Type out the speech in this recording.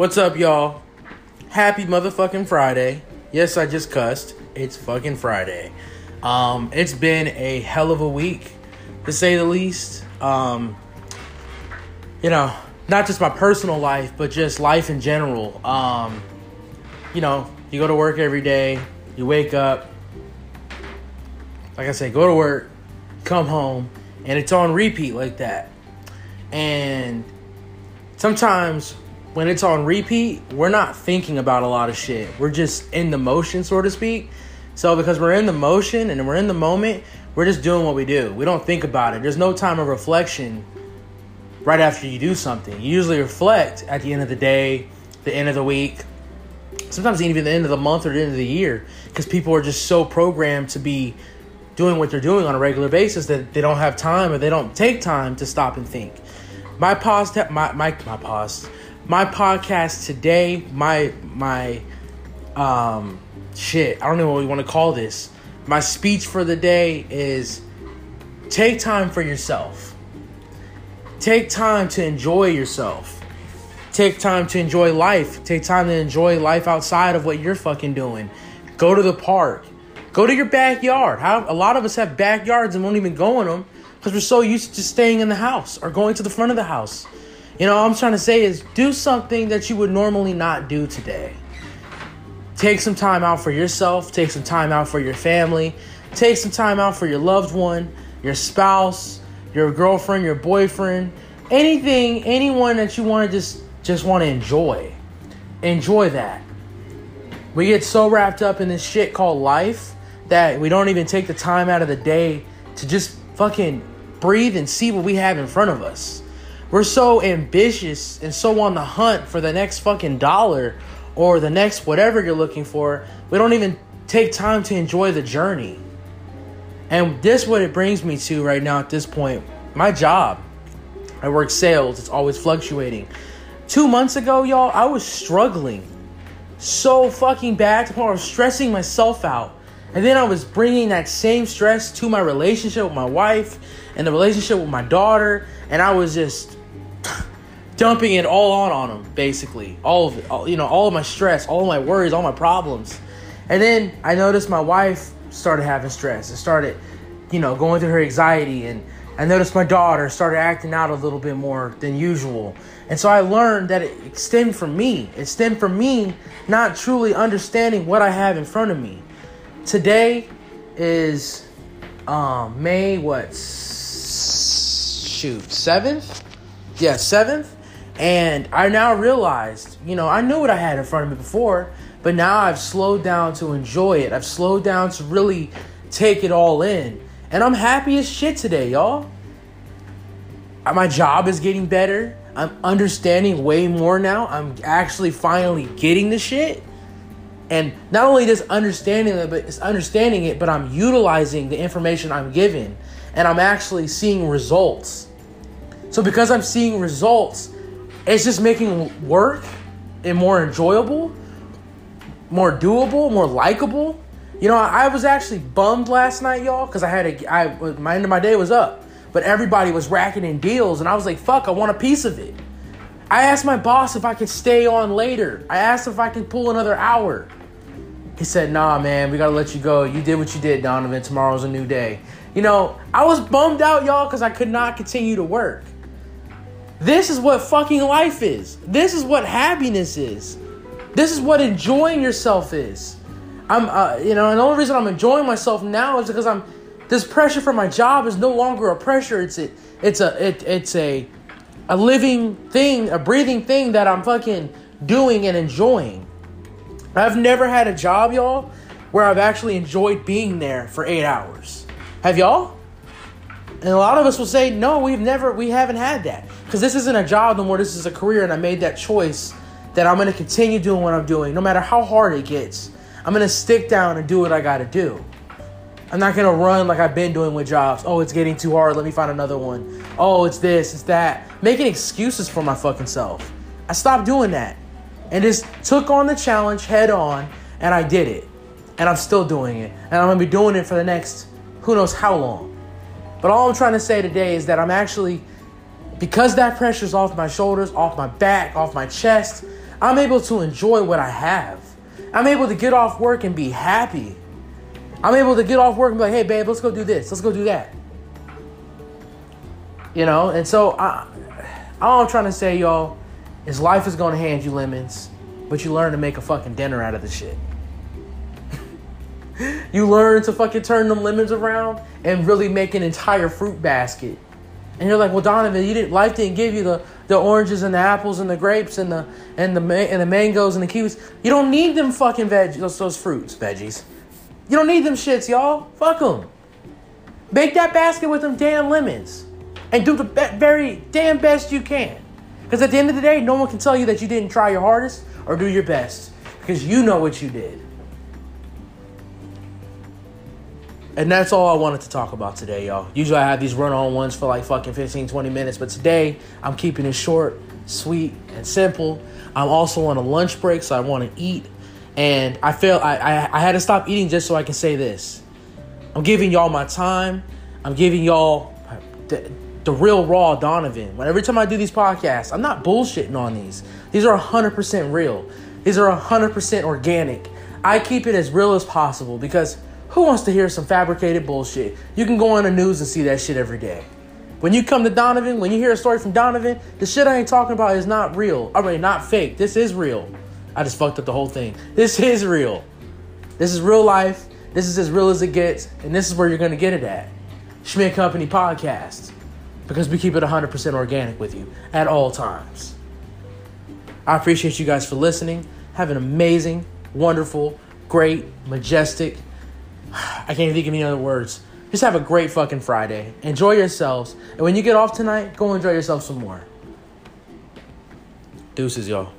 What's up, y'all? Happy motherfucking Friday. Yes, I just cussed. It's fucking Friday. Um, it's been a hell of a week, to say the least. Um, you know, not just my personal life, but just life in general. Um, you know, you go to work every day, you wake up, like I said, go to work, come home, and it's on repeat like that. And sometimes when it's on repeat, we're not thinking about a lot of shit. We're just in the motion, so to speak. So because we're in the motion and we're in the moment, we're just doing what we do. We don't think about it. There's no time of reflection right after you do something. You usually reflect at the end of the day, the end of the week, sometimes even the end of the month or the end of the year, because people are just so programmed to be doing what they're doing on a regular basis that they don't have time or they don't take time to stop and think. My pause, my my my pause, my podcast today, my my um shit, I don't know what we want to call this. My speech for the day is take time for yourself. Take time to enjoy yourself. Take time to enjoy life. Take time to enjoy life outside of what you're fucking doing. Go to the park. Go to your backyard. How a lot of us have backyards and won't even go in them because we're so used to staying in the house or going to the front of the house. You know, I'm trying to say is do something that you would normally not do today. Take some time out for yourself, take some time out for your family, take some time out for your loved one, your spouse, your girlfriend, your boyfriend, anything, anyone that you want to just just want to enjoy. Enjoy that. We get so wrapped up in this shit called life that we don't even take the time out of the day to just fucking breathe and see what we have in front of us. We're so ambitious and so on the hunt for the next fucking dollar or the next whatever you're looking for. We don't even take time to enjoy the journey. And this what it brings me to right now at this point. My job. I work sales. It's always fluctuating. 2 months ago, y'all, I was struggling so fucking bad to I was stressing myself out. And then I was bringing that same stress to my relationship with my wife and the relationship with my daughter, and I was just dumping it all on on them, basically, all of it, all, you know, all of my stress, all my worries, all my problems. And then I noticed my wife started having stress. and started, you know, going through her anxiety, and I noticed my daughter started acting out a little bit more than usual. And so I learned that it stemmed from me. It stemmed from me not truly understanding what I have in front of me. Today is um, May what? Shoot, seventh? Yeah, seventh. And I now realized, you know, I knew what I had in front of me before, but now I've slowed down to enjoy it. I've slowed down to really take it all in. And I'm happy as shit today, y'all. Uh, my job is getting better. I'm understanding way more now. I'm actually finally getting the shit. And not only just understanding it, but it's understanding it, but I'm utilizing the information I'm given and I'm actually seeing results. So because I'm seeing results, it's just making work and more enjoyable, more doable, more likable. You know, I was actually bummed last night, y'all, because I had a, I my end of my day was up, but everybody was racking in deals, and I was like, fuck, I want a piece of it. I asked my boss if I could stay on later. I asked if I could pull another hour. He said, nah, man, we gotta let you go. You did what you did, Donovan. Tomorrow's a new day. You know, I was bummed out, y'all, because I could not continue to work. This is what fucking life is. This is what happiness is. This is what enjoying yourself is. I'm, uh, you know, and the only reason I'm enjoying myself now is because I'm. This pressure for my job is no longer a pressure. It's a, it's a, it, it's a, a living thing, a breathing thing that I'm fucking doing and enjoying. I've never had a job, y'all, where I've actually enjoyed being there for eight hours. Have y'all? And a lot of us will say, no, we've never, we haven't had that. Because this isn't a job no more, this is a career, and I made that choice that I'm gonna continue doing what I'm doing, no matter how hard it gets. I'm gonna stick down and do what I gotta do. I'm not gonna run like I've been doing with jobs. Oh, it's getting too hard, let me find another one. Oh, it's this, it's that. Making excuses for my fucking self. I stopped doing that and just took on the challenge head on, and I did it. And I'm still doing it. And I'm gonna be doing it for the next who knows how long. But all I'm trying to say today is that I'm actually, because that pressure's off my shoulders, off my back, off my chest, I'm able to enjoy what I have. I'm able to get off work and be happy. I'm able to get off work and be like, hey, babe, let's go do this. Let's go do that. You know, and so I, all I'm trying to say, y'all, is life is going to hand you lemons, but you learn to make a fucking dinner out of the shit. you learn to fucking turn them lemons around and really make an entire fruit basket. And you're like, well, Donovan, you didn't. Life didn't give you the, the oranges and the apples and the grapes and the and the and the mangoes and the kiwis. You don't need them fucking veg those, those fruits, veggies. You don't need them shits, y'all. Fuck them. Make that basket with them damn lemons, and do the be- very damn best you can. Because at the end of the day, no one can tell you that you didn't try your hardest or do your best, because you know what you did. And that's all I wanted to talk about today, y'all. Usually I have these run on ones for like fucking 15, 20 minutes, but today I'm keeping it short, sweet, and simple. I'm also on a lunch break, so I want to eat. And I feel I, I, I had to stop eating just so I can say this. I'm giving y'all my time. I'm giving y'all the, the real raw Donovan. When every time I do these podcasts, I'm not bullshitting on these. These are 100% real. These are 100% organic. I keep it as real as possible because who wants to hear some fabricated bullshit? You can go on the news and see that shit every day. When you come to Donovan, when you hear a story from Donovan, the shit I ain't talking about is not real. I mean, not fake. This is real. I just fucked up the whole thing. This is real. This is real life. This is as real as it gets, and this is where you're gonna get it at. Schmidt Company Podcast. Because we keep it 100% organic with you at all times. I appreciate you guys for listening. Have an amazing, wonderful, great, majestic, I can't think of any other words. Just have a great fucking Friday. Enjoy yourselves. And when you get off tonight, go enjoy yourself some more. Deuces, y'all.